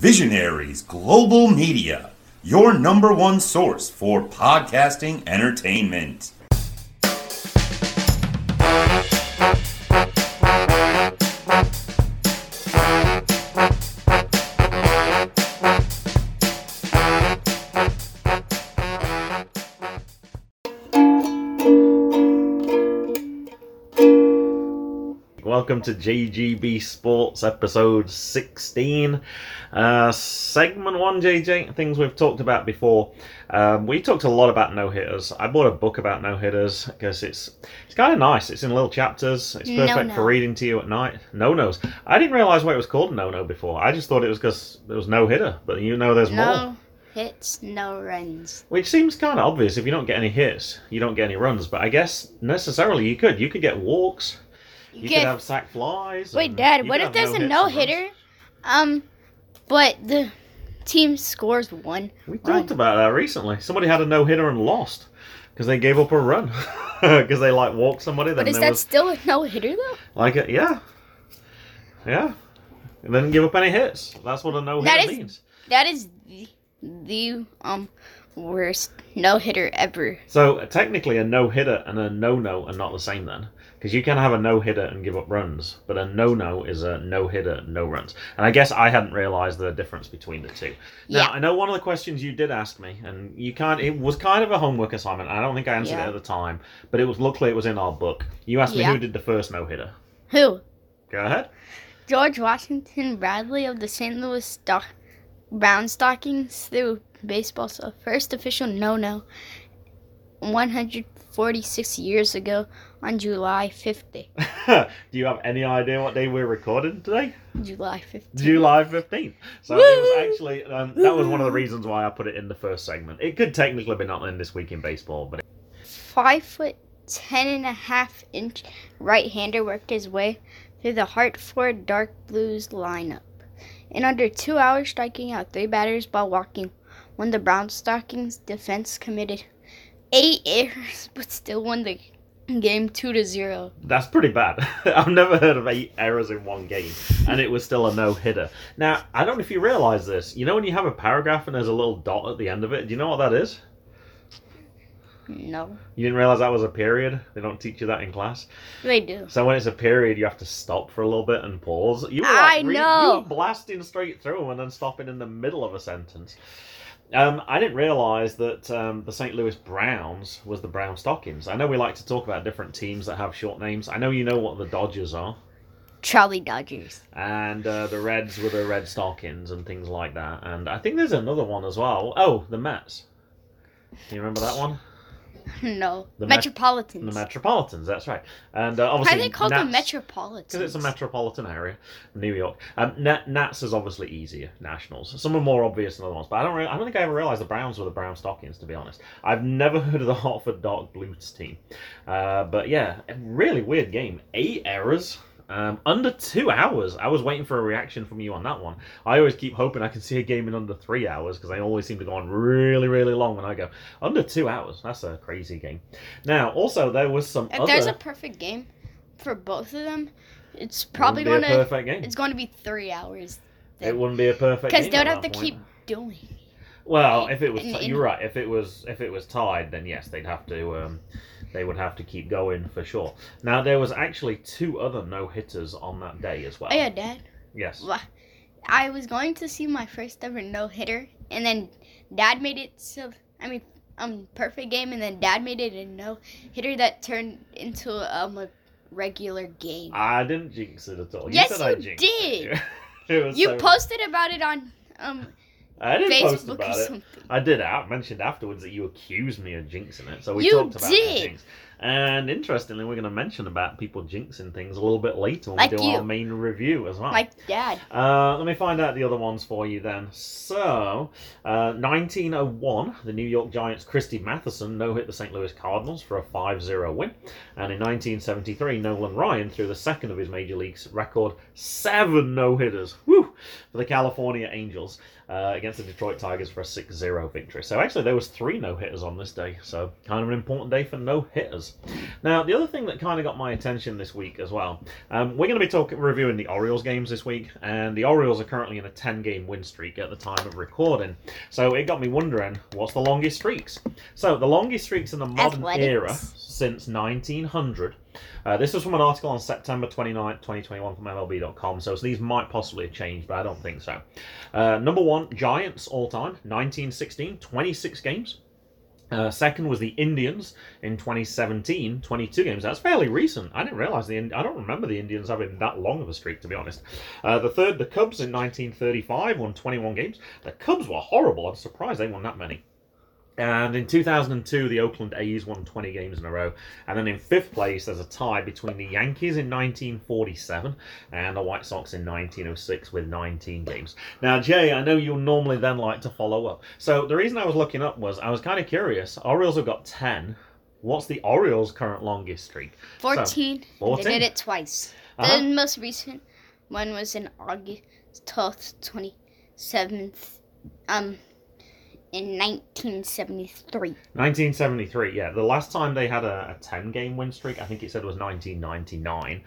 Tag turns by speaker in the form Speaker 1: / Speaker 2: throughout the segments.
Speaker 1: Visionaries Global Media, your number one source for podcasting entertainment.
Speaker 2: Welcome to JGB Sports episode 16. Uh, segment 1, JJ, things we've talked about before. Um, we talked a lot about no hitters. I bought a book about no hitters because it's it's kind of nice. It's in little chapters. It's perfect
Speaker 3: No-no.
Speaker 2: for reading to you at night. No nos. I didn't realize why it was called no no before. I just thought it was because there was no hitter, but you know there's more.
Speaker 3: No hits, no runs.
Speaker 2: Which seems kind of obvious. If you don't get any hits, you don't get any runs. But I guess necessarily you could. You could get walks. You
Speaker 3: Get-
Speaker 2: could have sac flies.
Speaker 3: Wait, Dad, what if there's a no hitter? Um, but the team scores one.
Speaker 2: We
Speaker 3: run.
Speaker 2: talked about that recently. Somebody had a no hitter and lost because they gave up a run because they like walked somebody. Then
Speaker 3: But is that
Speaker 2: was
Speaker 3: still a no hitter though?
Speaker 2: like a, yeah, yeah. And didn't give up any hits. That's what a no hitter means.
Speaker 3: That is the, the um worst no hitter ever.
Speaker 2: So technically, a no hitter and a no no are not the same then, because you can have a no hitter and give up runs, but a no no is a no hitter, no runs. And I guess I hadn't realised the difference between the two. Now
Speaker 3: Yeah.
Speaker 2: I know one of the questions you did ask me, and you can't. It was kind of a homework assignment. I don't think I answered
Speaker 3: Yeah.
Speaker 2: it at the time, but it was luckily it was in our book. You asked me
Speaker 3: Yeah.
Speaker 2: who did the first no hitter.
Speaker 3: Who?
Speaker 2: Go ahead.
Speaker 3: George Washington Bradley of the St. Louis Stock Brown Stockings threw baseball's first official no-no 146 years ago on July 50.
Speaker 2: Do you have any idea what day we're recording today?
Speaker 3: July 50.
Speaker 2: July 15th. So it was actually, um, that was one of the reasons why I put it in the first segment. It could technically be not in this week in baseball, but
Speaker 3: five foot ten and a half inch right hander worked his way through the Hartford Dark Blues lineup. In under two hours, striking out three batters while walking when the Brown Stockings defense committed eight errors but still won the game two to zero.
Speaker 2: that's pretty bad. I've never heard of eight errors in one game, and it was still a no hitter. Now, I don't know if you realise this. You know when you have a paragraph and there's a little dot at the end of it? Do you know what that is?
Speaker 3: No.
Speaker 2: You didn't realise that was a period? They don't teach you that in class.
Speaker 3: They do.
Speaker 2: So when it's a period, you have to stop for a little bit and pause. You were
Speaker 3: I
Speaker 2: like, re-
Speaker 3: know.
Speaker 2: You were blasting straight through and then stopping in the middle of a sentence. Um, I didn't realise that um, the St. Louis Browns was the Brown Stockings. I know we like to talk about different teams that have short names. I know you know what the Dodgers are,
Speaker 3: Trolley Dodgers.
Speaker 2: and uh, the Reds were the Red Stockings and things like that. And I think there's another one as well. Oh, the Mets. You remember that one?
Speaker 3: No.
Speaker 2: The Met-
Speaker 3: Metropolitans.
Speaker 2: The Metropolitans. That's right. And uh,
Speaker 3: Why
Speaker 2: obviously,
Speaker 3: are they called the
Speaker 2: Nats-
Speaker 3: Metropolitans?
Speaker 2: Because it's a metropolitan area, New York. Um, Nat, Nats is obviously easier. Nationals. Some are more obvious than other ones, but I don't. Re- I don't think I ever realized the Browns were the Brown Stockings. To be honest, I've never heard of the Hartford Dark Blues team. Uh, but yeah, a really weird game. Eight errors. Um, under two hours. I was waiting for a reaction from you on that one. I always keep hoping I can see a game in under three hours because they always seem to go on really, really long when I go under two hours. That's a crazy game. Now, also there was some
Speaker 3: If
Speaker 2: other.
Speaker 3: there's a perfect game for both of them, it's probably going to
Speaker 2: perfect game.
Speaker 3: it's going to be three hours.
Speaker 2: It wouldn't be a perfect
Speaker 3: Because they would have to
Speaker 2: that
Speaker 3: keep doing.
Speaker 2: Well, if it was,
Speaker 3: And- and-
Speaker 2: you're right. If it was, if it was tied, then yes, they'd have to. Um, they would have to keep going for sure. Now there was actually two other no hitters on that day as well.
Speaker 3: Oh yeah, Dad.
Speaker 2: Yes.
Speaker 3: Wha- I was going to see my first ever no hitter, and then Dad made it so. I mean, um, perfect game, and then Dad made it a no hitter that turned into um a regular game.
Speaker 2: I didn't jinx it at all.
Speaker 3: Yes,
Speaker 2: said I
Speaker 3: you
Speaker 2: jinxed
Speaker 3: did.
Speaker 2: It. It
Speaker 3: you
Speaker 2: so-
Speaker 3: posted about it on um
Speaker 2: I didn't post
Speaker 3: Facebook or
Speaker 2: about it. I did. I mentioned afterwards that you accused me of jinxing it, so we
Speaker 3: You
Speaker 2: talked about
Speaker 3: did.
Speaker 2: jinx. And interestingly, we're going to mention about people jinxing things a little bit later when
Speaker 3: Like
Speaker 2: we do
Speaker 3: you.
Speaker 2: our main review as well.
Speaker 3: Like Dad.
Speaker 2: Uh, let me find out the other ones for you then. So, uh, 1901, the New York Giants' Christy Mathewson no hit the St. Louis Cardinals for a 5 0 win. And in 1973, Nolan Ryan threw the second of his major leagues record seven no hitters woo, for the California Angels uh, against the Detroit Tigers for a 6 0 victory. So, actually, there was three no hitters on this day. So, kind of an important day for no hitters. Now, the other thing that kind of got my attention this week as well, um, we're going to be talking reviewing the Orioles games this week, and the Orioles are currently in a 10 game win streak at the time of recording. So it got me wondering, what's the longest streaks? So the longest streaks in the modern era since 1900. Uh, this was from an article on September 29, 2021 from MLB.com, so these might possibly have changed, but I don't think so. Uh, number one, Giants all time, 1916, 26 games. Uh, second was the Indians in 2017, 22 games. That's fairly recent. I didn't realize the I don't remember the Indians having that long of a streak, to be honest. Uh, the third, the Cubs in 1935, won 21 games. The Cubs were horrible. I'm surprised they won that many. And in 2002, the Oakland A's won 20 games in a row. And then in fifth place, there's a tie between the Yankees in 1947 and the White Sox in 1906 with 19 games. Now, Jay, I know you'll normally then like to follow up. So the reason I was looking up was I was kind of curious. Orioles have got 10. What's the Orioles' current longest streak?
Speaker 3: 14.
Speaker 2: 14.
Speaker 3: They did it twice.
Speaker 2: Uh-huh.
Speaker 3: The most recent one was in August 12th, 27th, um, in 1973.
Speaker 2: 1973, yeah. The last time they had a, a 10 game win streak, I think it said was 1999.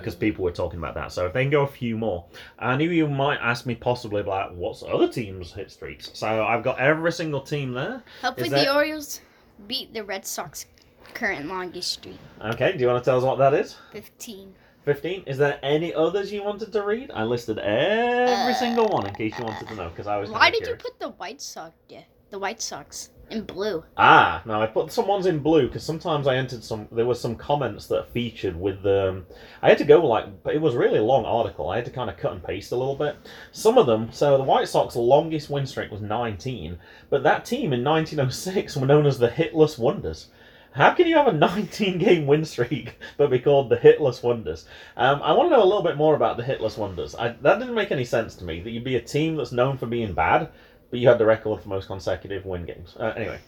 Speaker 2: because Uh, people were talking about that. So if they can go a few more, I knew you might ask me possibly about what's other teams' hit streaks. So I've got every single team there.
Speaker 3: Hopefully,
Speaker 2: that-
Speaker 3: the Orioles beat the Red Sox current longest streak,
Speaker 2: Okay, do you want to tell us what that is?
Speaker 3: 15.
Speaker 2: 15. Is there any others you wanted to read? I listed every
Speaker 3: Uh,
Speaker 2: single one in case you wanted to know because I was.
Speaker 3: Why did you put the White Sox? Yeah, the White Sox in blue.
Speaker 2: Ah, no, I put some ones in blue because sometimes I entered some. There was some comments that featured with the. I had to go like, but it was really a really long article. I had to kind of cut and paste a little bit. Some of them. So the White Sox longest win streak was 19, but that team in 1906 were known as the Hitless Wonders. How can you have a 19 game win streak but be called the Hitless Wonders? Um, I want to know a little bit more about the Hitless Wonders. I, that didn't make any sense to me that you'd be a team that's known for being bad, but you had the record for most consecutive win games. Uh, anyway,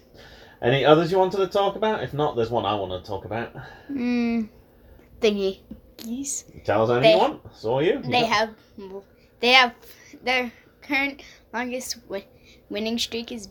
Speaker 2: any others you wanted to talk about? If not, there's one I want to talk about.
Speaker 3: Hmm. Thingy. Yes.
Speaker 2: Tell us anything
Speaker 3: They-
Speaker 2: you want. It's all you. You
Speaker 3: They
Speaker 2: got-
Speaker 3: have. They have their current longest wi- winning streak is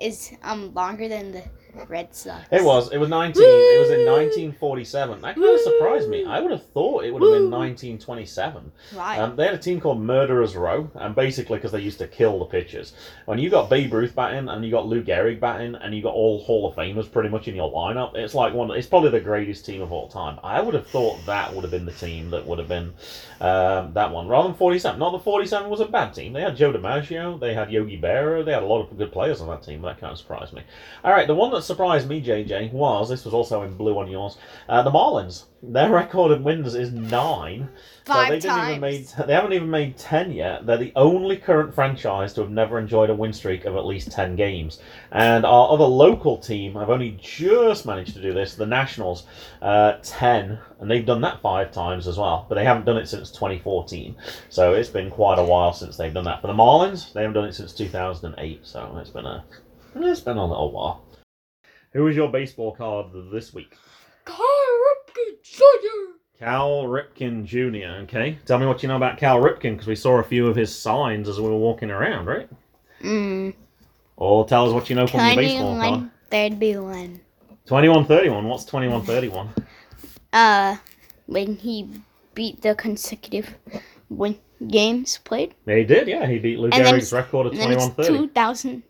Speaker 3: is um longer than the Red Sox.
Speaker 2: It was. It was 19. It was in 1947. That kind of surprised me. I would have thought it would have been 1927.
Speaker 3: Right.
Speaker 2: Um, they had a team called Murderers Row, and basically because they used to kill the pitchers. When you got Babe Ruth batting, and you got Lou Gehrig batting, and you got all Hall of Famers pretty much in your lineup, it's like one. It's probably the greatest team of all time. I would have thought that would have been the team that would have been um, that one rather than 47. Not that 47 was a bad team. They had Joe DiMaggio, they had Yogi Berra, they had a lot of good players on that team. That kind of surprised me. All right, the one that surprised me, JJ, was this was also in blue on yours. Uh, the Marlins. Their record of wins is nine.
Speaker 3: Five
Speaker 2: so they didn't
Speaker 3: times.
Speaker 2: even made they haven't even made ten yet. They're the only current franchise to have never enjoyed a win streak of at least ten games. And our other local team have only just managed to do this. The Nationals, uh, ten, and they've done that five times as well. But they haven't done it since 2014. So it's been quite a while since they've done that. For the Marlins, they haven't done it since 2008. So it's been a it's been a little while. Who is your baseball card this week? Cal Ripken Jr. Okay, tell me what you know about Cal Ripken because we saw a few of his signs as we were walking around, right?
Speaker 3: Mm.
Speaker 2: Or tell us what you know from your baseball card.
Speaker 3: Twenty-one. There'd be one.
Speaker 2: Twenty-one thirty-one. What's twenty-one thirty-one?
Speaker 3: Uh, when he beat the consecutive win games played,
Speaker 2: Yeah, he did. Yeah, he beat Lou Gehrig's record of
Speaker 3: and then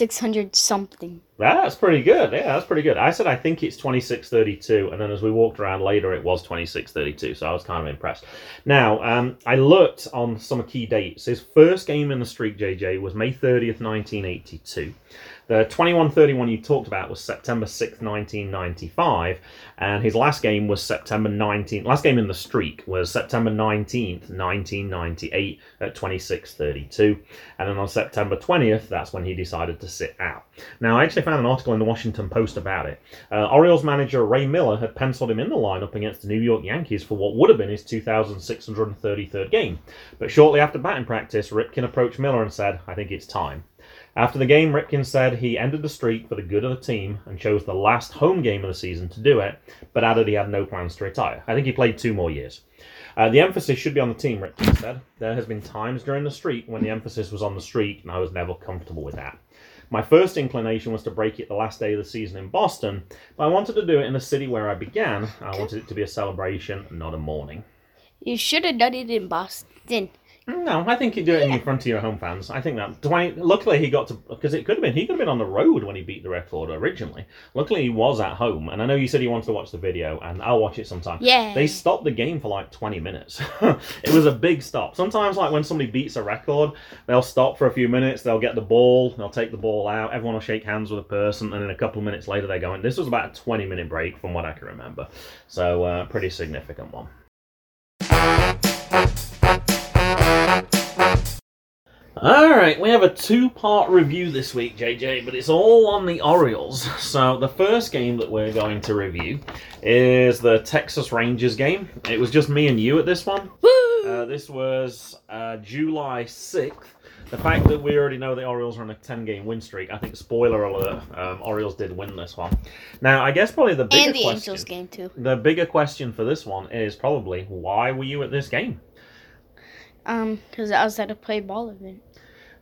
Speaker 3: it's
Speaker 2: twenty-one thirty.
Speaker 3: two thousand six hundred something.
Speaker 2: That's pretty good. Yeah, that's pretty good. I said I think it's 2632, and then as we walked around later, it was 2632, so I was kind of impressed. Now, um, I looked on some key dates. His first game in the streak, JJ, was May 30th, 1982. The 2131 you talked about was September 6th, 1995, and his last game was September 19th. Last game in the streak was September 19th, 1998 at 2632. And then on September 20th, that's when he decided to sit out. Now, I actually found an article in the Washington Post about it. Uh, Orioles manager Ray Miller had penciled him in the lineup against the New York Yankees for what would have been his 2,633rd game. But shortly after batting practice, Ripken approached Miller and said, I think it's time. After the game, Ripken said he ended the streak for the good of the team and chose the last home game of the season to do it, but added he had no plans to retire. I think he played two more years. Uh, the emphasis should be on the team, Ripken said. There has been times during the streak when the emphasis was on the streak, and I was never comfortable with that. My first inclination was to break it the last day of the season in Boston, but I wanted to do it in the city where I began. I wanted it to be a celebration, not a mourning.
Speaker 3: You should have done it in Boston.
Speaker 2: No, I think you do it in front of your home fans. I think that Dwayne. Luckily, he got to because it could have been he could have been on the road when he beat the record originally. Luckily, he was at home, and I know you said you wanted to watch the video, and I'll watch it sometime.
Speaker 3: Yeah.
Speaker 2: They stopped the game for like twenty minutes. it was a big stop. Sometimes, like when somebody beats a record, they'll stop for a few minutes. They'll get the ball. They'll take the ball out. Everyone will shake hands with a person, and then a couple of minutes later, they're going. This was about a twenty minute break from what I can remember. So, uh, pretty significant one. All right, we have a two-part review this week, JJ, but it's all on the Orioles. So the first game that we're going to review is the Texas Rangers game. It was just me and you at this one.
Speaker 3: Woo!
Speaker 2: Uh, this was uh, July sixth. The fact that we already know the Orioles are on a ten-game win streak, I think. Spoiler alert: um, Orioles did win this one. Now, I guess probably the bigger
Speaker 3: and the
Speaker 2: question,
Speaker 3: Angels game too.
Speaker 2: the bigger question for this one is probably why were you at this game?
Speaker 3: Um, because I was at a play ball event.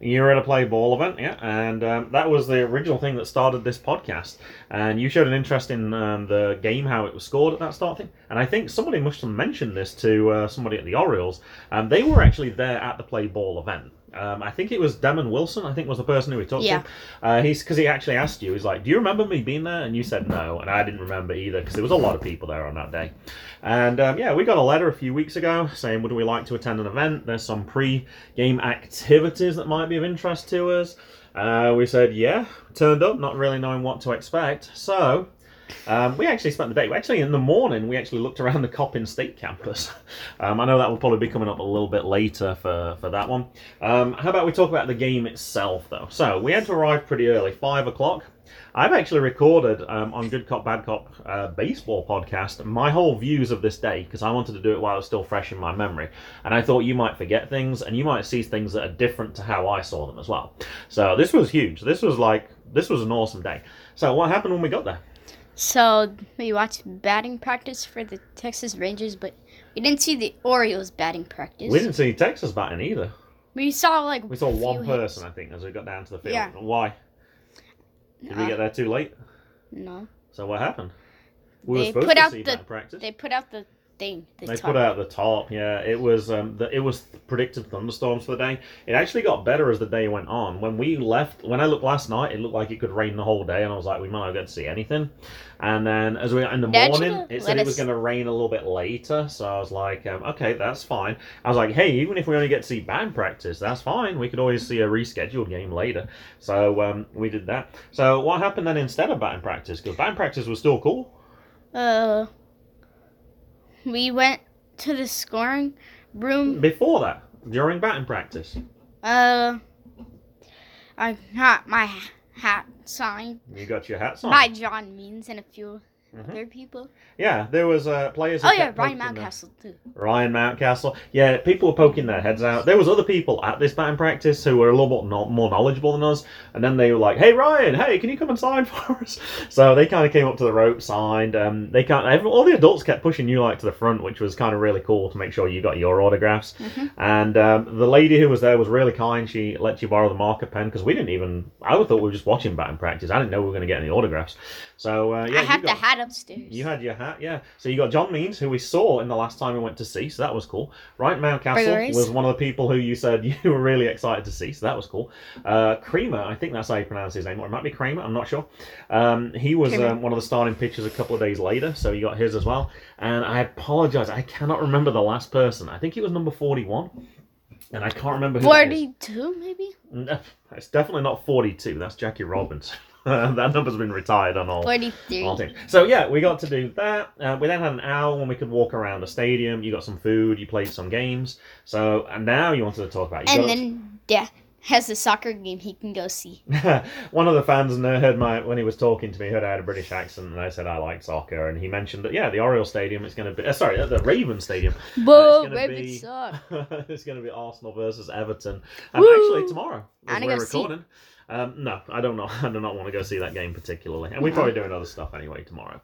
Speaker 2: You were at a play ball event, yeah, and um, that was the original thing that started this podcast. And you showed an interest in um, the game, how it was scored at that start thing. And I think somebody must have mentioned this to uh, somebody at the Orioles. Um, they were actually there at the play ball event. Um, I think it was Damon Wilson. I think was the person who we talked
Speaker 3: Yeah.
Speaker 2: to. Uh, he's because he actually asked you. He's like, "Do you remember me being there?" And you said no, and I didn't remember either because there was a lot of people there on that day. And um, yeah, we got a letter a few weeks ago saying, "Would we like to attend an event?" There's some pre-game activities that might be of interest to us. Uh, we said, "Yeah." Turned up, not really knowing what to expect. So um, we actually spent the day. Actually, in the morning, we actually looked around the Coppin State campus. Um, I know that will probably be coming up a little bit later for, for that one. Um, how about we talk about the game itself, though? So we had to arrive pretty early, five o'clock. I've actually recorded um, on Good Cop Bad Cop uh, baseball podcast my whole views of this day because I wanted to do it while it's still fresh in my memory, and I thought you might forget things and you might see things that are different to how I saw them as well. So this was huge. This was like this was an awesome day. So what happened when we got there?
Speaker 3: So we watched batting practice for the Texas Rangers, but we didn't see the Orioles batting practice.
Speaker 2: We didn't see Texas batting either.
Speaker 3: We saw like
Speaker 2: We saw one
Speaker 3: hits.
Speaker 2: person, I think, as we got down to the field.
Speaker 3: Yeah.
Speaker 2: Why? Did we
Speaker 3: Uh,
Speaker 2: get there too late?
Speaker 3: No,
Speaker 2: So what happened? We were
Speaker 3: They put out the-
Speaker 2: practice.
Speaker 3: they put out the thing. The
Speaker 2: They
Speaker 3: top.
Speaker 2: put out the top, yeah. It was um, the, it was predicted thunderstorms for the day. It actually got better as the day went on. When we left, when I looked last night, it looked like it could rain the whole day, and I was like, we might not get to see anything. And then as we in the
Speaker 3: That
Speaker 2: morning, it said it was going to rain a little bit later. So I was like, um, okay, that's fine. I was like, hey, even if we only get to see band practice, that's fine. We could always see a rescheduled game later. So um, we did that. So what happened then instead of band practice? Because band practice was still cool.
Speaker 3: Uh, we went to the scoring room.
Speaker 2: Before that, during batting practice.
Speaker 3: Uh, I got my hat signed
Speaker 2: You got your hat signed
Speaker 3: by John Means and a few
Speaker 2: Mhm.
Speaker 3: other people.
Speaker 2: Yeah, there was uh, players.
Speaker 3: Oh yeah, Ryan
Speaker 2: their-
Speaker 3: Mountcastle too.
Speaker 2: Ryan Mountcastle. Yeah, people were poking their heads out. There was other people at this batting practice who were a little bit more knowledgeable than us, and then they were like, "Hey Ryan, hey, can you come and sign for us?" So they kind of came up to the rope, signed. Um, they can't. Every, all the adults kept pushing you like to the front, which was kind of really cool to make sure you got your autographs.
Speaker 3: Mhm.
Speaker 2: And um, the lady who was there was really kind. She let you borrow the marker pen because we didn't even. I thought we were just watching batting practice. I didn't know we were going to get any autographs. So uh, yeah,
Speaker 3: I had
Speaker 2: got-
Speaker 3: the hat upstairs.
Speaker 2: you had your hat, yeah. So you got John Means, who we saw in the last time we went to see, so that was cool. Right, Mountcastle
Speaker 3: Burglaries.
Speaker 2: was one of the people who you said you were really excited to see, so that was cool. Uh, Creamer, I think that's how you pronounce his name, or it might be Kramer, I'm not sure. Um, he was um, one of the starting pitchers a couple of days later, so you got his as well. And I apologize, I cannot remember the last person. I think he was number 41. And I can't remember who.
Speaker 3: Forty-two, maybe.
Speaker 2: No, It's definitely not 42, that's Jackie Robinson. that number's been retired on all.
Speaker 3: Forty-three.
Speaker 2: All teams. So yeah, we got to do that. Uh, we then had an hour when we could walk around the stadium. You got some food. You played some games. So and now you wanted to talk about. You
Speaker 3: And then yeah, has a soccer game he can go see.
Speaker 2: one of the fans heard my when he was talking to me heard I had a British accent and I said I like soccer and he mentioned that yeah the Oriole Stadium is going to be uh, sorry the Raven Stadium
Speaker 3: Whoa, suck.
Speaker 2: it's going to be Arsenal versus Everton and
Speaker 3: Woo!
Speaker 2: actually tomorrow as we're
Speaker 3: recording. see?
Speaker 2: Um, no, I don't know. I do not want to go see that game particularly, and we're probably doing other stuff anyway tomorrow.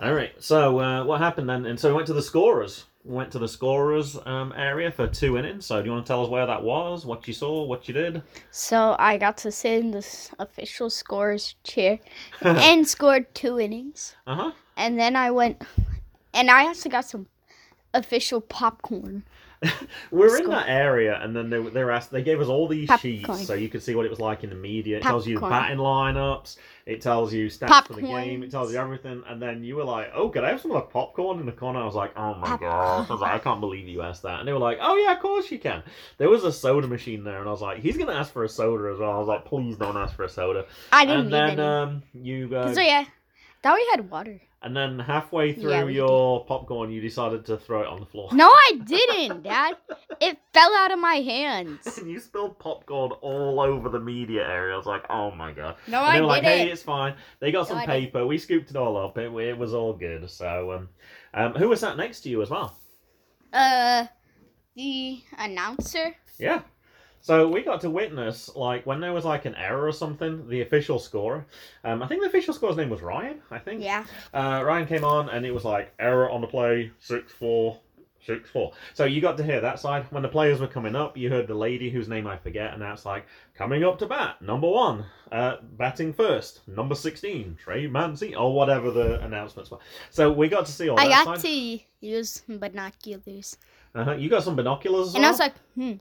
Speaker 2: All right. So uh, what happened then? And so we went to the scorers. went to the scorers um, area for two innings. So do you want to tell us where that was, what you saw, what you did?
Speaker 3: So I got to sit in the official scorer's chair and scored two innings.
Speaker 2: Uh huh.
Speaker 3: And then I went, and I also got some official popcorn.
Speaker 2: We're in that area, and then they, they were asked. They gave us all these
Speaker 3: Popcorn.
Speaker 2: sheets, so you could see what it was like in the media. It tells you the batting lineups. It tells you stats for the game. It tells you everything. And then you were like, "Oh, could I have some of the popcorn in the corner?" I was like, "Oh my god!" I was like, "I can't believe you asked that." And they were like, "Oh yeah, of course you can." There was a soda machine there, and I was like, "He's gonna ask for a soda as well." I was like, "Please don't ask for a soda."
Speaker 3: I didn't
Speaker 2: and then um, you uh,
Speaker 3: so yeah, that we had water.
Speaker 2: And then halfway through
Speaker 3: Yeah,
Speaker 2: your popcorn, you decided to throw it on the floor.
Speaker 3: No, I didn't, Dad. It fell out of my hands.
Speaker 2: And you spilled popcorn all over the media area. I was like, oh my god.
Speaker 3: No,
Speaker 2: And
Speaker 3: I
Speaker 2: they were like,
Speaker 3: didn't.
Speaker 2: hey, it's fine. They got some
Speaker 3: No, I didn't.
Speaker 2: paper. We scooped it all up. It, it was all good. So, um, um, who was sat next to you as well?
Speaker 3: Uh, the announcer.
Speaker 2: Yeah. So we got to witness, like, when there was like an error or something, the official scorer. Um, I think the official scorer's name was Ryan. I think.
Speaker 3: Yeah.
Speaker 2: Uh, Ryan came on and it was like error on the play, six four, six four. So you got to hear that side when the players were coming up. You heard the lady whose name I forget, and that's like coming up to bat, number one, uh, batting first, number sixteen, Trey Mancini, or whatever the announcements were. So we got to see all
Speaker 3: I
Speaker 2: that I
Speaker 3: got
Speaker 2: side.
Speaker 3: to use binoculars,
Speaker 2: Uh-huh. You got some binoculars,
Speaker 3: and I was like, hmm,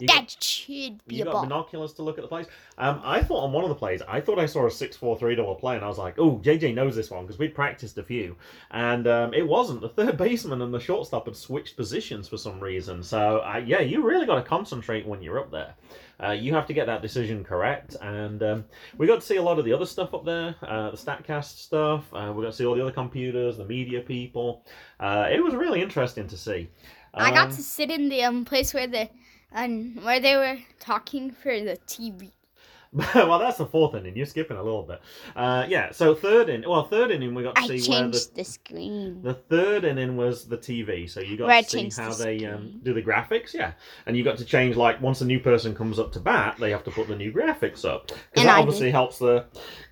Speaker 2: You got-
Speaker 3: that should be
Speaker 2: You
Speaker 3: a
Speaker 2: got
Speaker 3: ball.
Speaker 2: binoculars to look at the plays. Um, I thought on one of the plays, I thought I saw a six-four-three double play, and I was like, "Oh, JJ knows this one because we'd practiced a few." And um, it wasn't. The third baseman and the shortstop had switched positions for some reason. So uh, yeah, you really got to concentrate when you're up there. Uh, you have to get that decision correct, and um, we got to see a lot of the other stuff up there, uh, the Statcast stuff. Uh, we got to see all the other computers, the media people. Uh, it was really interesting to see.
Speaker 3: I got
Speaker 2: Um,
Speaker 3: to sit in the um place where the um where they were talking for the TV.
Speaker 2: well, that's the fourth inning. You're skipping a little bit. Uh, yeah, so third inning. Well, third inning we got to
Speaker 3: I
Speaker 2: see where the
Speaker 3: the screen.
Speaker 2: the third inning was the TV. So you got
Speaker 3: Where
Speaker 2: to see how
Speaker 3: the
Speaker 2: they um, do the graphics. Yeah, and you got to change like once a new person comes up to bat, they have to put the new graphics up because that
Speaker 3: I
Speaker 2: obviously helps the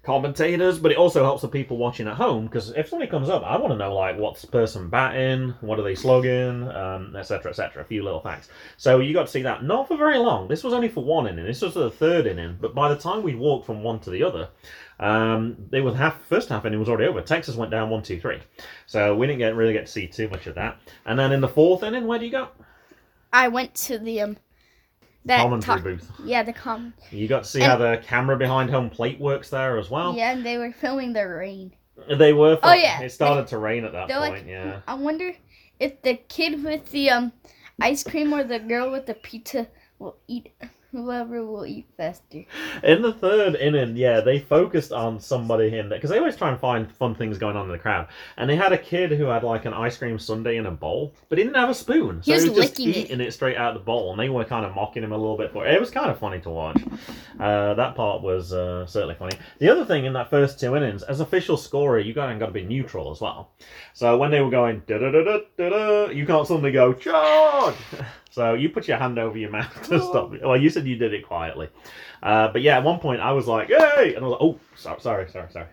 Speaker 2: commentators, but it also helps the people watching at home because if somebody comes up, I want to know like what's the person batting, what are they slugging, um, etc. etc. A few little facts. So you got to see that not for very long. This was only for one inning. This was the third inning, but by the time we'd walked from one to the other, um, they was half first half inning was already over. Texas went down one two three, so we didn't get really get to see too much of that. And then in the fourth inning, where do you go?
Speaker 3: I went to the um that
Speaker 2: Commentary
Speaker 3: talk-
Speaker 2: booth.
Speaker 3: Yeah, the com.
Speaker 2: You got to see
Speaker 3: And-
Speaker 2: how the camera behind home plate works there as well.
Speaker 3: Yeah, and they were filming the rain.
Speaker 2: They were.
Speaker 3: Oh, yeah.
Speaker 2: It started to rain at that point.
Speaker 3: like,
Speaker 2: yeah.
Speaker 3: I wonder if the kid with the um ice cream or the girl with the pizza will eat. Whoever will eat faster.
Speaker 2: In the third inning, yeah, they focused on somebody in there because they always try and find fun things going on in the crowd. And they had a kid who had like an ice cream sundae in a bowl, but he didn't have a spoon, so
Speaker 3: He was
Speaker 2: he was just
Speaker 3: licking it.
Speaker 2: eating it. straight out of the bowl. And they were kind of mocking him a little bit for it. It was kind of funny to watch. Uh, that part was uh, certainly funny. The other thing in that first two innings, as official scorer, you got got to be neutral as well. So when they were going da da da da da da, you can't suddenly go charge. So you put your hand over your mouth to stop it. Well, you said you did it quietly. Uh, but yeah, at one point I was like, hey! And I was like, oh, sorry, sorry, sorry, sorry.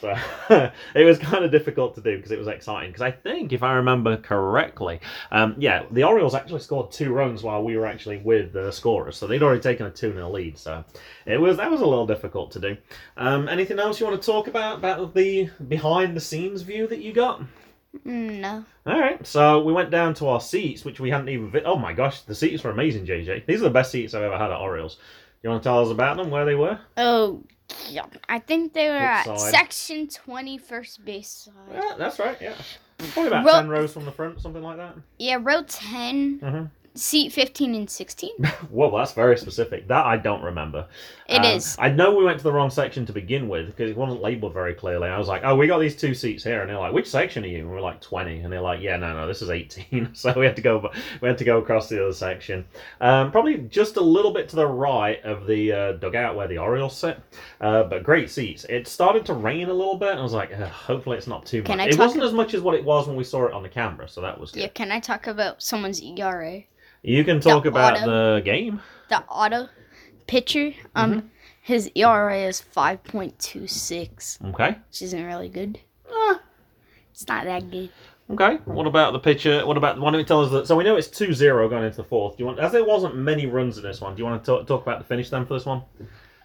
Speaker 2: So it was kind of difficult to do because it was exciting. Because I think, if I remember correctly, um, yeah, the Orioles actually scored two runs while we were actually with the scorers. So they'd already taken a 2 0 lead. So it was that was a little difficult to do. Um, anything else you want to talk about, about the behind the scenes view that you got?
Speaker 3: Mm, No.
Speaker 2: All right, so we went down to our seats, which we hadn't even. Vi- oh my gosh, the seats were amazing, JJ. These are the best seats I've ever had at Orioles. You want to tell us about them, where they were?
Speaker 3: Oh, yeah. I think they were
Speaker 2: Which
Speaker 3: at
Speaker 2: side?
Speaker 3: section 20, first base side.
Speaker 2: Yeah, that's right. Yeah, probably about
Speaker 3: Ro-
Speaker 2: ten rows from the front, something like that.
Speaker 3: Yeah, row 10,
Speaker 2: hmm
Speaker 3: seat 15 and 16.
Speaker 2: well that's very specific. That I don't remember.
Speaker 3: It
Speaker 2: Um,
Speaker 3: is.
Speaker 2: I know we went to the wrong section to begin with because it wasn't labeled very clearly. I was like, "Oh, we got these two seats here," and they're like, "Which section are you?" And we're like, 20. and they're like, "Yeah, no, no, this is 18." so we had to go, we had to go across the other section. Um, probably just a little bit to the right of the uh, dugout where the Orioles sit, uh, but great seats. It started to rain a little bit, and I was like, "Hopefully, it's not too much." It
Speaker 3: talk-
Speaker 2: wasn't as much as what it was when we saw it on the camera, so that was good.
Speaker 3: Yeah, can I talk about someone's ERA?
Speaker 2: You can talk about
Speaker 3: auto-
Speaker 2: the game.
Speaker 3: The auto pitcher, um,
Speaker 2: Mm-hmm.
Speaker 3: his ERA is 5.26,
Speaker 2: Okay.
Speaker 3: which isn't really good.
Speaker 2: Ah,
Speaker 3: It's not that good.
Speaker 2: Okay. What about the pitcher? What about why don't you tell us that? So we know it's 2-0 going into the fourth. Do you want, as there wasn't many runs in this one, do you want to talk, talk about the finish then for this one?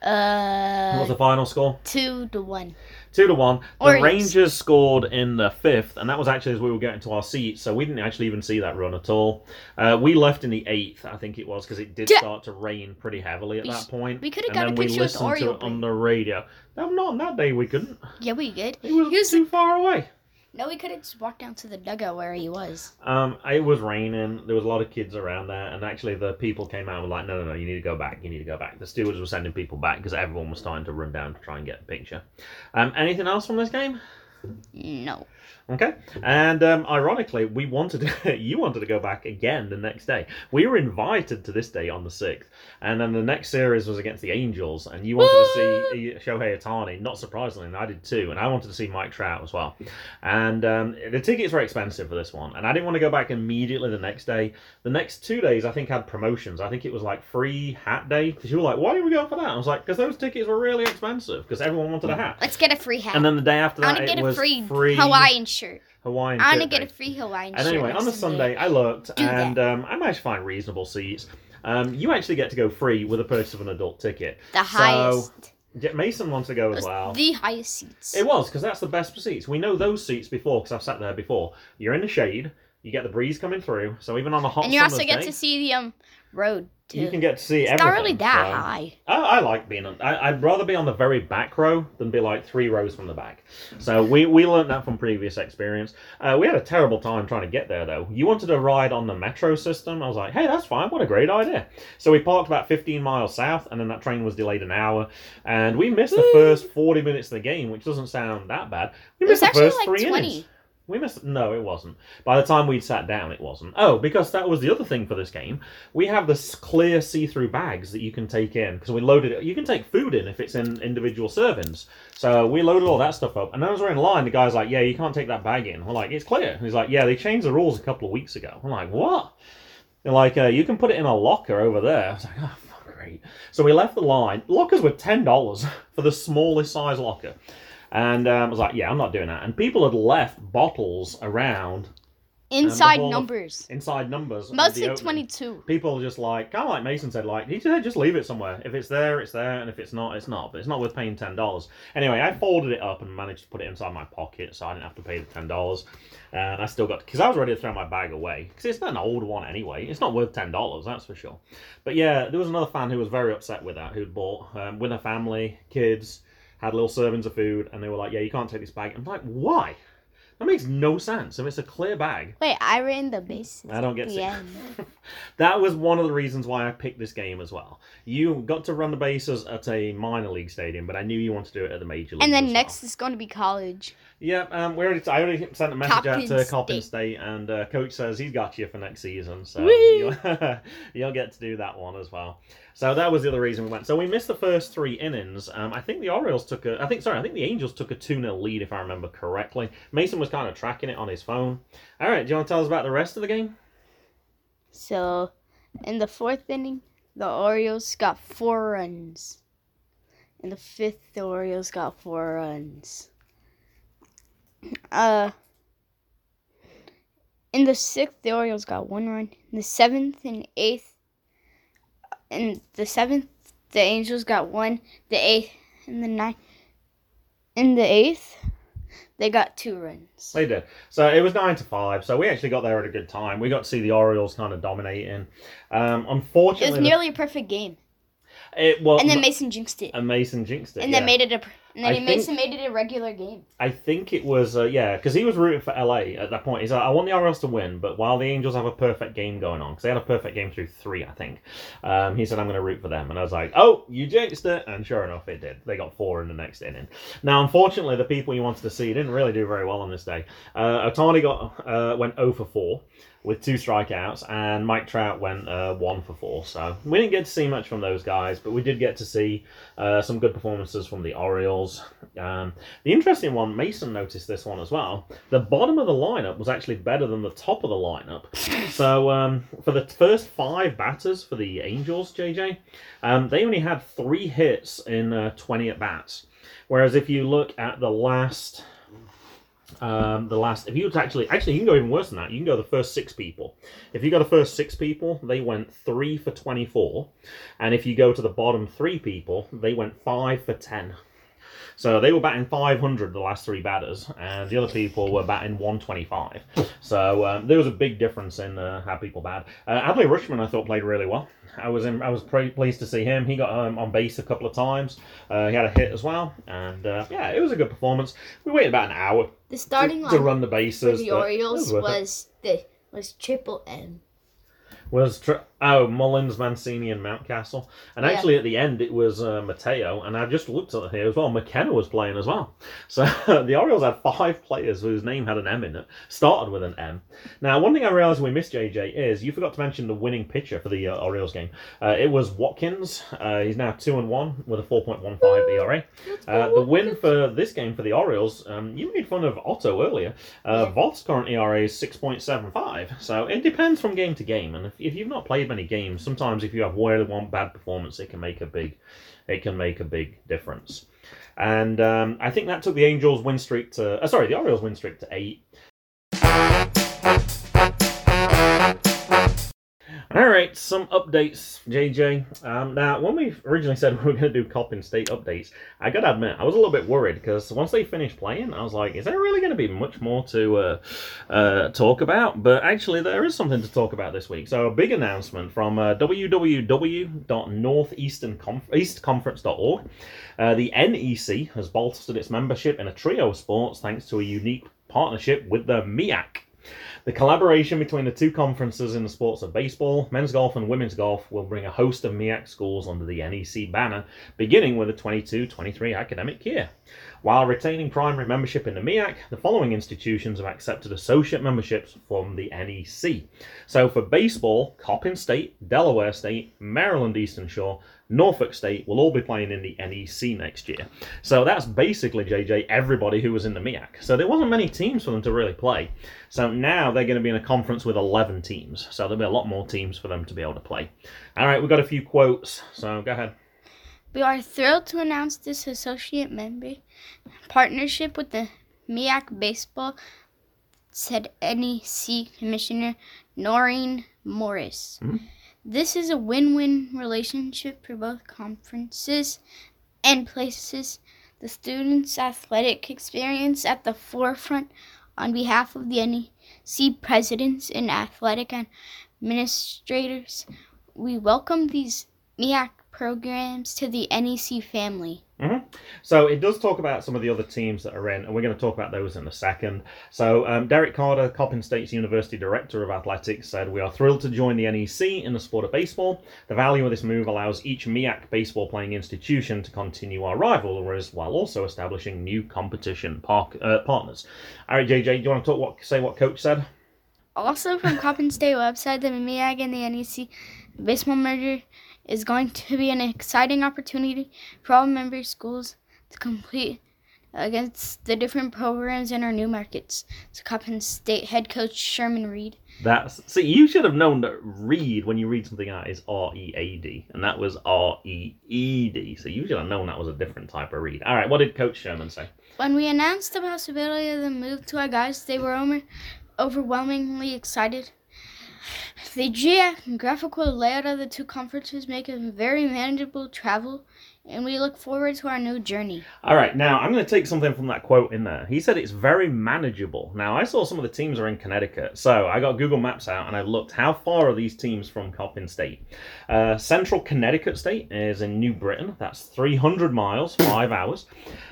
Speaker 2: Uh. was
Speaker 3: Uh,
Speaker 2: the final score?
Speaker 3: two to one.
Speaker 2: Two to one. The. Rangers scored in the fifth, and that was actually as we were getting to our seats, so we didn't actually even see that run at all. Uh, we left in the eighth, I think it was, because it did
Speaker 3: Ja-
Speaker 2: start to rain pretty heavily at
Speaker 3: We
Speaker 2: that point.
Speaker 3: we coulda
Speaker 2: and
Speaker 3: got a
Speaker 2: then we
Speaker 3: picture with
Speaker 2: listened to it on the radio. No, not on that day. We couldn't.
Speaker 3: Yeah, we good.
Speaker 2: It was,
Speaker 3: He was-
Speaker 2: too far away.
Speaker 3: No, we could have just walked down to the dugout where he was.
Speaker 2: Um, it was raining. There was a lot of kids around there, and actually the people came out and were like, "No, no, no! You need to go back. You need to go back." The stewards were sending people back because everyone was starting to run down to try and get a picture. Um, anything else from this game?
Speaker 3: No.
Speaker 2: Okay, and um, ironically, we wanted to, you wanted to go back again the next day. We were invited to this day on the sixth, and then the next series was against the Angels, and you wanted to see Shohei Ohtani. Not surprisingly, and I did too, and I wanted to see Mike Trout as well. And um, the tickets were expensive for this one, and I didn't want to go back immediately the next day. The next two days, I think, had promotions. I think it was like free hat day because you were like, "Why did we go for that?" I was like, "Because those tickets were really expensive because everyone wanted a hat."
Speaker 3: Let's get a free hat.
Speaker 2: And then the day after
Speaker 3: I
Speaker 2: that,
Speaker 3: want to
Speaker 2: it
Speaker 3: get a
Speaker 2: was
Speaker 3: free,
Speaker 2: free
Speaker 3: Hawaiian shirt.
Speaker 2: Hawaiian.
Speaker 3: I want to get a free Hawaiian
Speaker 2: And
Speaker 3: shirt.
Speaker 2: anyway, on the Sunday, I looked,
Speaker 3: Do
Speaker 2: and um, I managed to find reasonable seats. Um, you actually get to go free with the purchase of an adult ticket.
Speaker 3: The highest.
Speaker 2: Ja- Mason wants to go as well.
Speaker 3: The highest seats.
Speaker 2: It was because that's the best seats. We know those seats before because I've sat there before. You're in the shade. You get the breeze coming through. So even on a hot
Speaker 3: and you also get
Speaker 2: day,
Speaker 3: to see the um road too.
Speaker 2: you can get to see
Speaker 3: it's
Speaker 2: everything.
Speaker 3: not really that
Speaker 2: so-
Speaker 3: high.
Speaker 2: I, I like being on. I, I'd rather be on the very back row than be like three rows from the back. So we we learned that from previous experience. Uh, we had a terrible time trying to get there though. You wanted to ride on the metro system. I was like, hey, that's fine. What a great idea. So we parked about 15 miles south, and then that train was delayed an hour, and we missed the first 40 minutes of the game, which doesn't sound that bad. We
Speaker 3: It was
Speaker 2: missed the
Speaker 3: actually
Speaker 2: first
Speaker 3: like
Speaker 2: three
Speaker 3: 20.
Speaker 2: innings. We missed. No, it wasn't. By the time we'd sat down, it wasn't. Oh, because that was the other thing for this game. We have this clear see-through bags that you can take in because we loaded it. You can take food in if it's in individual servings. So we loaded all that stuff up, and then as we're in line, the guy's like, "Yeah, you can't take that bag in." We're like, "It's clear." And he's like, "Yeah, they changed the rules a couple of weeks ago." I'm like, "What?" They're like, uh, "You can put it in a locker over there." I was like, "Oh, fuck, great." So we left the line. Lockers were ten dollars for the smallest size locker. And um, I was like, yeah, I'm not doing that. And people had left bottles around
Speaker 3: Inside
Speaker 2: whole of-
Speaker 3: numbers.
Speaker 2: inside numbers.
Speaker 3: Mostly 22.
Speaker 2: People just like, kind of like Mason said, like, you should just leave it somewhere. If it's there, it's there, and if it's not, it's not. But it's not worth paying ten dollars. Anyway, I folded it up and managed to put it inside my pocket, so I didn't have to pay the ten dollars. And I still got because I was ready to throw my bag away because it's not an old one anyway. It's not worth ten dollars, that's for sure. But yeah, there was another fan who was very upset with that, who'd bought um, with a family, kids, had little servings of food, and they were like, "Yeah, you can't take this bag." I'm like, "Why?" That makes no sense. If it's a clear bag,
Speaker 3: Wait, I ran the bases.
Speaker 2: I don't get to that was one of the reasons why I picked this game as well. You got to run the bases at a minor league stadium, but I knew you wanted to do it at the major league.
Speaker 3: And then next is going to be college.
Speaker 2: Well. yeah, um, we already. I already sent a message out to
Speaker 3: Coppin
Speaker 2: Coppin
Speaker 3: State.
Speaker 2: State, and uh, coach says he's got you for next season, so you'll, you'll get to do that one as well. So that was the other reason we went. So we missed the first three innings. Um, I think the Orioles took a. I think sorry, I think the Angels took a two 0 lead if I remember correctly. Mason was kind of tracking it on his phone. All right, do you want to tell us about the rest of the game?
Speaker 3: So, in the fourth inning, the Orioles got four runs. In the fifth, the Orioles got four runs. Uh, in the sixth, the Orioles got one run. In the seventh and eighth, in the seventh, the Angels got one. The eighth and the ninth. In the eighth, they got two runs.
Speaker 2: They did. So it was nine to five. So we actually got there at a good time. We got to see the Orioles kind of dominating. Um, unfortunately, It
Speaker 3: was
Speaker 2: the-
Speaker 3: nearly a perfect game.
Speaker 2: it was,
Speaker 3: And then Mason jinxed it.
Speaker 2: and Mason jinxed it.
Speaker 3: And
Speaker 2: yeah.
Speaker 3: then made it a and then
Speaker 2: I
Speaker 3: he
Speaker 2: think-
Speaker 3: Mason made it a regular game.
Speaker 2: I think it was uh, yeah, because he was rooting for LA at that point. He's like, I want the Orioles to win, but while the Angels have a perfect game going on, because they had a perfect game through three, I think. Um, he said, I'm going to root for them, and I was like, oh, you jinxed it, and sure enough, it did. They got four in the next inning. Now, unfortunately, the people you wanted to see didn't really do very well on this day. Uh, Ohtani got uh, went 0 for 4 with two strikeouts, and Mike Trout went uh, 1 for 4. So we didn't get to see much from those guys, but we did get to see uh, some good performances from the Orioles. Um, the interesting one, Mason noticed this one as well. The bottom of the lineup was actually better than the top of the lineup. So um, for the first five batters for the Angels, JJ, um, they only had three hits in uh, 20 at bats. Whereas if you look at the last Um, the last, if you were actually, actually, you can go even worse than that. You can go the first six people. If you go the first six people, they went three for twenty-four, and if you go to the bottom three people, they went five for ten. So they were batting 500 the last three batters, and the other people were batting 125. So um, there was a big difference in uh, how people bat. Uh, Adley Rutschman, I thought, played really well. I was in, I was pleased to see him. He got um, on base a couple of times. Uh, he had a hit as well, and uh, yeah, it was a good performance. We waited about an hour
Speaker 3: The starting
Speaker 2: to, to run the
Speaker 3: for
Speaker 2: bases.
Speaker 3: the Orioles was the was triple M.
Speaker 2: was tr- oh Mullins, Mancini, and Mountcastle, and
Speaker 3: Yeah.
Speaker 2: actually at the end it was uh, Mateo, and I just looked at it here as well. McKenna was playing as well, so the Orioles had five players whose name had an M in it, started with an M. Now, one thing I realised we missed JJ is you forgot to mention the winning pitcher for the uh, Orioles game. Uh, it was Watkins. Uh, he's now two and one with a four point one five ERA. Uh, the win for this game for the Orioles, um, you made fun of Otto earlier. Uh, Voth's current ERA is 6.75, so it depends from game to game. And if, if you've not played many games, sometimes if you have really one bad performance, it can make a big, it can make a big difference. And um, I think that took the Angels' win streak to, uh, sorry, the Orioles' win streak to eight. Right, some updates, JJ. Um, now, when we originally said we were going to do Coppin State updates, I got to admit, I was a little bit worried because once they finished playing, I was like, is there really going to be much more to uh, uh, talk about? But actually, there is something to talk about this week. So, a big announcement from uh. Uh, the NEC has bolstered its membership in a trio of sports thanks to a unique partnership with the MEAC. The collaboration between the two conferences in the sports of baseball, men's golf, and women's golf will bring a host of MEAC schools under the NEC banner, beginning with the 22 23 academic year. While retaining primary membership in the MEAC, the following institutions have accepted associate memberships from the NEC. So for baseball, Coppin State, Delaware State, Maryland Eastern Shore, Norfolk State will all be playing in the NEC next year. So that's basically, JJ, everybody who was in the MEAC. So there wasn't many teams for them to really play. So now they're going to be in a conference with 11 teams. So there'll be a lot more teams for them to be able to play. All right, we've got a few quotes. So go ahead.
Speaker 3: We are thrilled to announce this associate member partnership with the MEAC Baseball, said NEC Commissioner Noreen Morris.
Speaker 2: Mhm.
Speaker 3: This is a win win relationship for both conferences and places the students' athletic experience at the forefront on behalf of the NEC presidents and athletic administrators. We welcome these MEAC programs to the NEC family.
Speaker 2: So it does talk about some of the other teams that are in, and we're going to talk about those in a second. So um, Derek Carter, Coppin State's University Director of Athletics, said, "We are thrilled to join the NEC in the sport of baseball. The value of this move allows each MEAC baseball playing institution to continue our rivalries while also establishing new competition park, uh, partners." All right, JJ, do you want to talk what say what Coach said?
Speaker 3: Also, from Coppin State website, the MEAC and the NEC baseball merger is going to be an exciting opportunity for all member schools to compete against the different programs in our new markets. So, Coppin State head coach Sherman Reed.
Speaker 2: That's see, you should have known that read when you read something out is R E A D, and that was R E E D. So you should have known that was a different type of read. All right, what did Coach Sherman say?
Speaker 3: When we announced the possibility of the move to our guys, they were over- overwhelmingly excited. The geographical layout of the two conferences make it very manageable travel, and we look forward to our new journey.
Speaker 2: All right, now I'm going to take something from that quote in there. He said it's very manageable. Now, I saw some of the teams are in Connecticut, so I got Google Maps out and I looked how far are these teams from Coppin State. Uh, Central Connecticut State is in New Britain. That's 300 miles, five hours.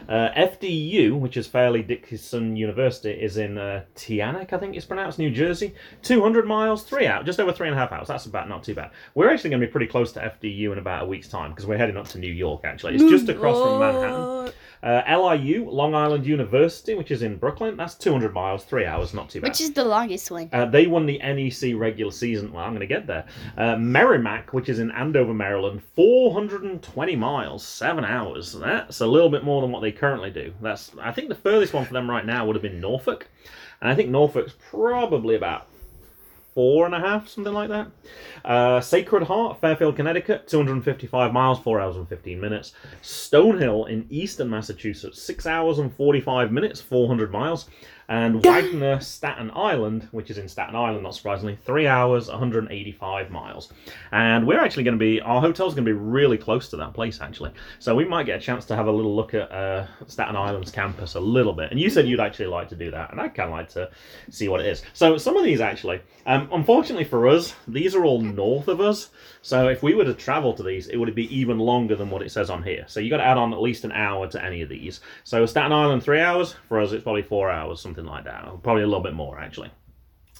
Speaker 2: Uh, FDU, which is Fairleigh Dickinson University, is in uh, Teaneck, I think it's pronounced, New Jersey. 200 miles, three out, just over three and a half hours. That's about not too bad. We're actually going to be pretty close to FDU in about a week's time because we're heading up to New York. Actually, it's just across from Manhattan. Uh, LIU, Long Island University, which is in Brooklyn, that's 200 miles, three hours, not too bad.
Speaker 3: Which is the longest one.
Speaker 2: Uh, they won the NEC regular season. Well, I'm going to get there. Uh, Merrimack, which is in Andover, Maryland, 420 miles, seven hours. That's a little bit more than what they currently do. That's I think the furthest one for them right now would have been Norfolk, and I think Norfolk's probably about four and a half, something like that. Uh, Sacred Heart, Fairfield, Connecticut, 255 miles, 4 hours and 15 minutes. Stonehill in eastern Massachusetts, 6 hours and 45 minutes, 400 miles. And Wagner Staten Island, which is in Staten Island, not surprisingly, three hours, 185 miles. And we're actually going to be, our hotel's going to be really close to that place, actually. So we might get a chance to have a little look at uh, Staten Island's campus a little bit. And you said you'd actually like to do that, and I'd kind of like to see what it is. So some of these actually, um, unfortunately for us, these are all north of us. So if we were to travel to these, it would be even longer than what it says on here. So you got to add on at least an hour to any of these. So Staten Island, three hours. For us, it's probably four hours, something like that. Probably a little bit more, actually.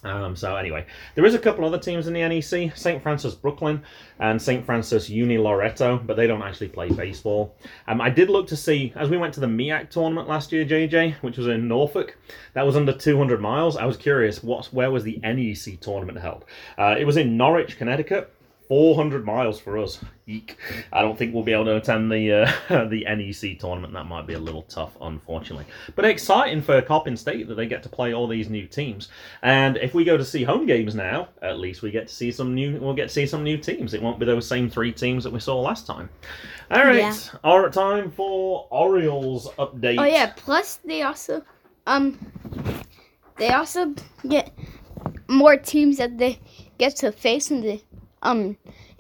Speaker 2: Um, so anyway, there is a couple other teams in the NEC: St. Francis Brooklyn and St. Francis Uni Loretto, but they don't actually play baseball. Um, I did look to see as we went to the MEAC tournament last year, JJ, which was in Norfolk. That was under 200 miles. I was curious, what where was the NEC tournament held? Uh, it was in Norwich, Connecticut. 400 miles for us. Eek. I don't think we'll be able to attend the uh, the NEC tournament. That might be a little tough, unfortunately. But exciting for Coppin State that they get to play all these new teams. And if we go to see home games now, at least we get to see some new. We'll get to see some new teams. It won't be those same three teams that we saw last time. All right.
Speaker 3: Yeah.
Speaker 2: All right. Time for Orioles update.
Speaker 3: Oh yeah. Plus, they also um, they also get more teams that they get to face in the um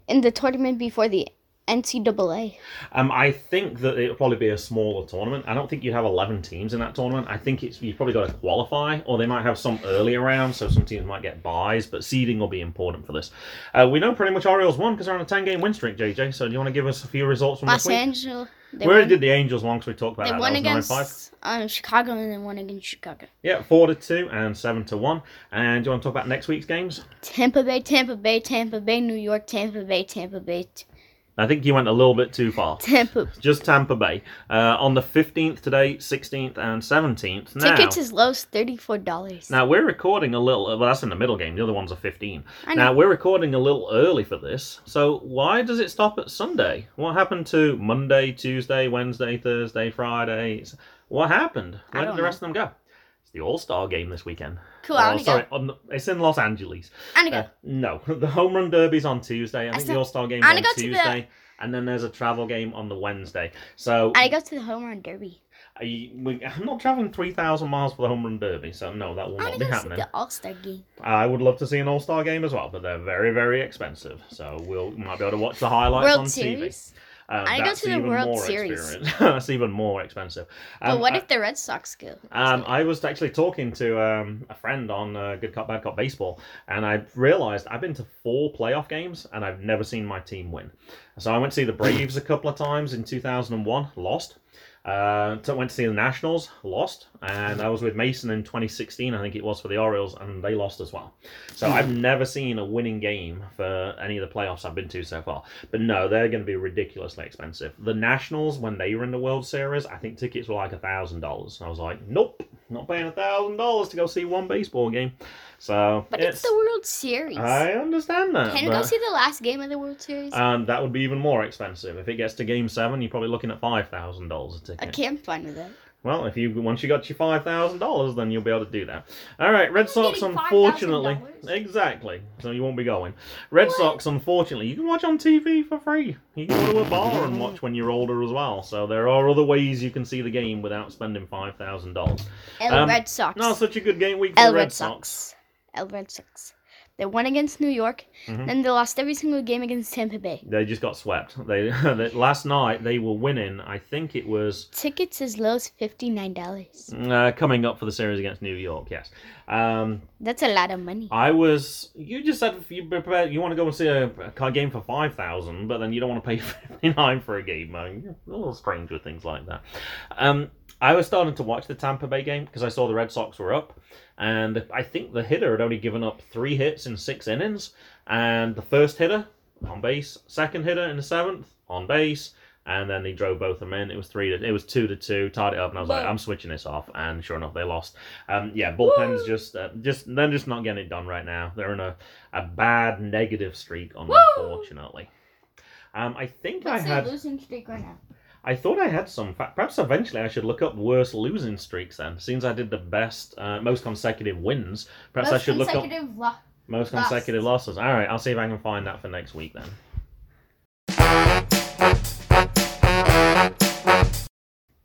Speaker 3: in the tournament before the NCAA.
Speaker 2: Um, I think that it'll probably be a smaller tournament. I don't think you'd have 11 teams in that tournament. I think it's you've probably got to qualify, or they might have some earlier rounds, so some teams might get buys, but seeding will be important for this. Uh, we know pretty much Orioles won because they're on a 10 game win streak, JJ. So do you want to give us a few results from
Speaker 3: Los
Speaker 2: this week?
Speaker 3: Angeles. They
Speaker 2: we already
Speaker 3: won,
Speaker 2: did the Angels one because we talked about
Speaker 3: they
Speaker 2: that.
Speaker 3: won
Speaker 2: that was 9-5.
Speaker 3: against um, Chicago and then won against Chicago.
Speaker 2: Yeah, 4 to 2 and 7 to 1. And do you want to talk about next week's games?
Speaker 3: Tampa Bay, Tampa Bay, Tampa Bay, New York, Tampa Bay, Tampa Bay, t-
Speaker 2: I think you went a little bit too far.
Speaker 3: Tampa.
Speaker 2: Just Tampa Bay. Uh, on the 15th today, 16th, and 17th. Now,
Speaker 3: Tickets as low as thirty-four dollars.
Speaker 2: Now we're recording a little. Well, that's in the middle game. The other ones are fifteen.
Speaker 3: I
Speaker 2: Now
Speaker 3: know.
Speaker 2: we're recording a little early for this. So why does it stop at Sunday? What happened to Monday, Tuesday, Wednesday, Thursday, Friday? What happened? Where did the rest of them go? It's the All Star game this weekend.
Speaker 3: Cool. I
Speaker 2: Oh,
Speaker 3: want to
Speaker 2: sorry,
Speaker 3: go.
Speaker 2: on the- it's in Los Angeles.
Speaker 3: I to
Speaker 2: Uh,
Speaker 3: go.
Speaker 2: no, the home run derby's on Tuesday. I think the
Speaker 3: still-
Speaker 2: All Star game's
Speaker 3: I
Speaker 2: on
Speaker 3: wanna go to the-
Speaker 2: Tuesday, and then there's a travel game on the Wednesday. So
Speaker 3: I go to the home run derby.
Speaker 2: I, we, I'm not traveling three thousand miles for the home run derby, so no, that will
Speaker 3: I
Speaker 2: not be
Speaker 3: go
Speaker 2: happening.
Speaker 3: the All Star game.
Speaker 2: I would love to see an All Star game as well, but they're very, very expensive. So we'll might be able to watch the highlights on
Speaker 3: World
Speaker 2: TV.
Speaker 3: Series.
Speaker 2: Um,
Speaker 3: I go to the World Series.
Speaker 2: that's even more expensive.
Speaker 3: But
Speaker 2: Um,
Speaker 3: what
Speaker 2: I-
Speaker 3: if the Red Sox go?
Speaker 2: um, I was actually talking to um, a friend on uh, Good Cop Bad Cop Baseball, and I realized I've been to four playoff games and I've never seen my team win. So I went to see the Braves a couple of times in 2001, lost. Uh, so went to see the Nationals, lost, and I was with Mason in 2016, I think it was for the Orioles, and they lost as well. So I've never seen a winning game for any of the playoffs I've been to so far. But no, they're going to be ridiculously expensive. The Nationals, when they were in the World Series, I think tickets were like a thousand dollars. I was like, nope, not paying a thousand dollars to go see one baseball game. So
Speaker 3: But it's, the World Series.
Speaker 2: I understand that.
Speaker 3: Can you go see the last game of the World Series?
Speaker 2: and that would be even more expensive. If it gets to game seven, you're probably looking at five thousand dollars a ticket.
Speaker 3: I can't find with that.
Speaker 2: Well, if you once you got your five thousand dollars, then you'll be able to do that. All right, Red Sox, unfortunately,
Speaker 3: $5,000?
Speaker 2: exactly. So you won't be going. Red Sox, unfortunately, you can watch on TV for free. You can go to a bar and watch when you're older as well. So there are other ways you can see the game without spending five thousand dollars.
Speaker 3: El
Speaker 2: Um,
Speaker 3: Red Sox.
Speaker 2: Not such a good game week for
Speaker 3: El
Speaker 2: Red,
Speaker 3: Red
Speaker 2: Sox.
Speaker 3: Sox. Red Sox. They won against New York,
Speaker 2: Mhm.
Speaker 3: then they lost every single game against Tampa Bay.
Speaker 2: They just got swept. They they- last night they were winning. I think it was
Speaker 3: Tickets as low as fifty nine dollars.
Speaker 2: uh, coming up for the series against New York. Yes. Um,
Speaker 3: That's a lot of money.
Speaker 2: I was. You just said you prepared. You want to go and see a, a game for five thousand, but then you don't want to pay fifty nine for a game. Man. You're a little strange with things like that. Um, I was starting to watch the Tampa Bay game because I saw the Red Sox were up, and I think the hitter had only given up three hits in six innings, and the first hitter on base, second hitter in the seventh on base. And then they drove both of them in. It was three to it was two to two, tied it up, and I was like, I'm switching this off. And sure enough, they lost. Um, yeah, bullpen's just uh, just they're just not getting it done right now. They're in a, a bad negative streak, unfortunately. Um, I think I had
Speaker 3: losing streak right now?
Speaker 2: I thought I had some. fa- Perhaps eventually I should look up worst losing streaks. Then, since I did the best, uh, most consecutive wins, perhaps I should look up
Speaker 3: Lo-
Speaker 2: most consecutive losses. All right, I'll see if I can find that for next week then.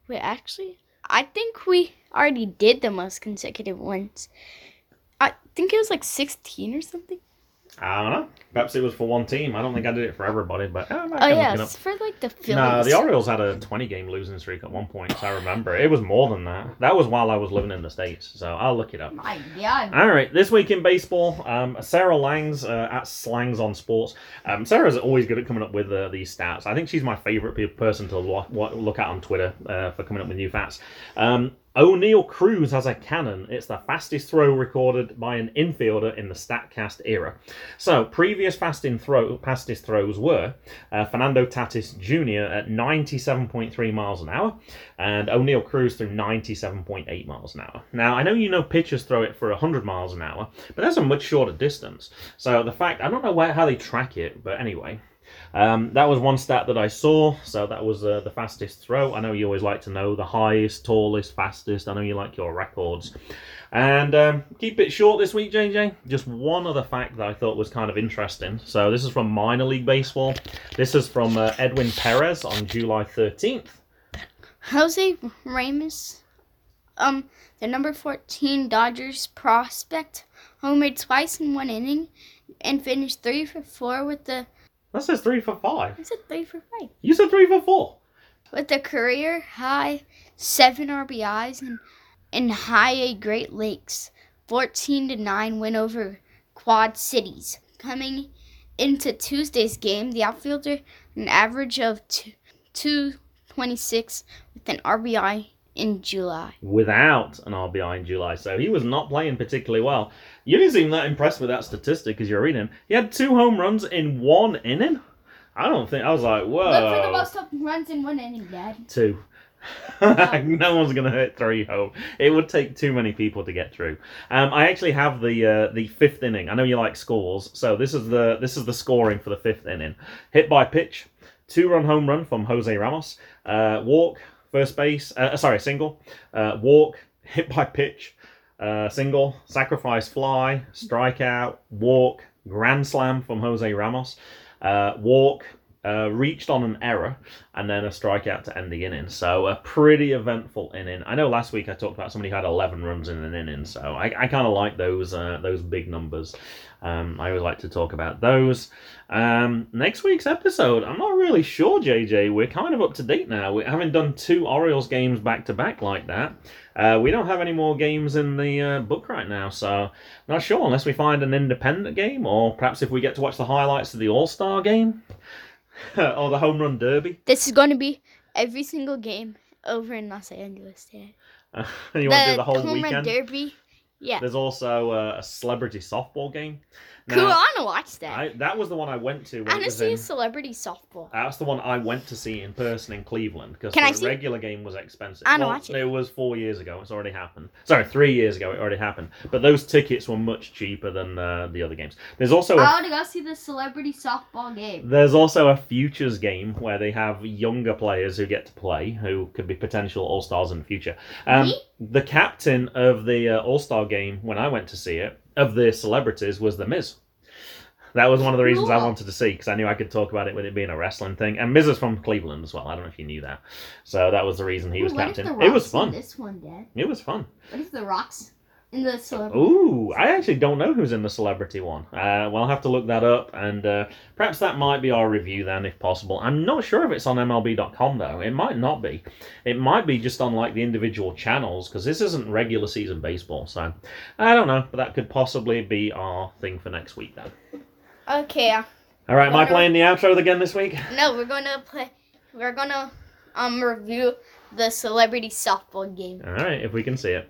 Speaker 3: Wait, actually, I think we already did the most consecutive ones. I think it was like 16 or something.
Speaker 2: I don't know. Perhaps it was for one team. I don't think I did it for everybody, but uh,
Speaker 3: Oh yeah, it's for like the Phillies.
Speaker 2: No, the Orioles had a 20 game losing streak at one point, so I remember. It was more than that. That was while I was living in the States, so I'll look it up.
Speaker 3: My God.
Speaker 2: All right, this week in baseball, um, Sarah Langs uh, at Slangs on Sports. Um, Sarah's always good at coming up with uh, these stats. I think she's my favorite pe- person to lo- wa- look at on Twitter uh, for coming up with new facts. Um, Oneil Cruz has a cannon. It's the fastest throw recorded by an infielder in the Statcast era. So, previous throw, fastest throws were uh, Fernando Tatis Jr. at 97.3 miles an hour, and Oneil Cruz threw 97.8 miles an hour. Now, I know you know pitchers throw it for 100 miles an hour, but that's a much shorter distance. So, the fact, I don't know where, how they track it, but anyway. Um, that was one stat that I saw, so that was uh, the fastest throw. I know you always like to know the highest, tallest, fastest. I know you like your records. And um, keep it short this week, JJ. Just one other fact that I thought was kind of interesting. So this is from minor league baseball. This is from uh, Edwin Perez on July 13th.
Speaker 3: Jose Ramos, um, the number 14 Dodgers prospect, homered twice in one inning and finished three for four with the.
Speaker 2: That says three for five.
Speaker 3: I said three for five.
Speaker 2: You said three for four.
Speaker 3: With the career high seven RBIs and, and high A Great Lakes, 14 to 9 win over Quad Cities. Coming into Tuesday's game, the outfielder an average of two, 226 with an RBI in July.
Speaker 2: Without an RBI in July, so he was not playing particularly well. You didn't seem that impressed with that statistic as you're reading. Him. He had two home runs in one inning. I don't think I was like, whoa.
Speaker 3: Look for the most home runs in one inning, Dad.
Speaker 2: Two. no one's gonna hit three home. It would take too many people to get through. Um, I actually have the uh, the fifth inning. I know you like scores, so this is the this is the scoring for the fifth inning. Hit by pitch, two run home run from Jose Ramos. Uh, walk, first base. Uh, sorry, single. Uh, walk, hit by pitch, uh, single. Sacrifice fly, strikeout, walk, grand slam from Jose Ramos. Uh, walk, uh, reached on an error and then a strikeout to end the inning. So a pretty eventful inning. I know last week I talked about somebody who had 11 runs in an inning, so I, I kind of like those uh, those big numbers. Um, I always like to talk about those. Um, next week's episode, I'm not really sure, JJ. We're kind of up to date now. We haven't done two Orioles games back to back like that. Uh, we don't have any more games in the uh, book right now, so not sure unless we find an independent game, or perhaps if we get to watch the highlights of the All Star game. or the home run derby.
Speaker 3: This is going to be every single game over in Los Angeles.
Speaker 2: Uh, you want to do the whole
Speaker 3: home run derby. Yeah.
Speaker 2: There's also uh, a celebrity softball game.
Speaker 3: Cool.
Speaker 2: Now,
Speaker 3: I want to watch that. I,
Speaker 2: I, that was the one I went to. When
Speaker 3: want to see
Speaker 2: in,
Speaker 3: a celebrity softball.
Speaker 2: that's the one I went to see in person in Cleveland because
Speaker 3: I
Speaker 2: the
Speaker 3: it?
Speaker 2: regular game was expensive.
Speaker 3: I wanna
Speaker 2: well,
Speaker 3: watch it.
Speaker 2: It was four years ago. It's already happened. Sorry, three years ago. It already happened. But those tickets were much cheaper than uh, the other games. There's also a
Speaker 3: I want to go see the celebrity softball game.
Speaker 2: There's also a futures game where they have younger players who get to play, who could be potential all stars in the future. Um, the captain of the uh, all star game when I went to see it of the celebrities was the Miz. That was one of the reasons I wanted to see because I knew I could talk about it with it being a wrestling thing. And Miz is from Cleveland as well. I don't know if you knew that. So that was the reason he was
Speaker 3: what if
Speaker 2: captain.
Speaker 3: The
Speaker 2: It was
Speaker 3: in
Speaker 2: fun.
Speaker 3: This one, Dad.
Speaker 2: It was fun.
Speaker 3: What if the Rock's in the celebrity?
Speaker 2: Ooh, I actually don't know who's in the celebrity one. Uh, well, I'll have to look that up, and uh, perhaps that might be our review then, if possible. I'm not sure if it's on MLB.com though. It might not be. It might be just on like the individual channels because this isn't regular season baseball. So I don't know, but that could possibly be our thing for next week then.
Speaker 3: Okay. uh,
Speaker 2: All right, am I playing the outro again this week?
Speaker 3: No, we're gonna play. We're gonna um review the celebrity softball game.
Speaker 2: All right, if we can see it.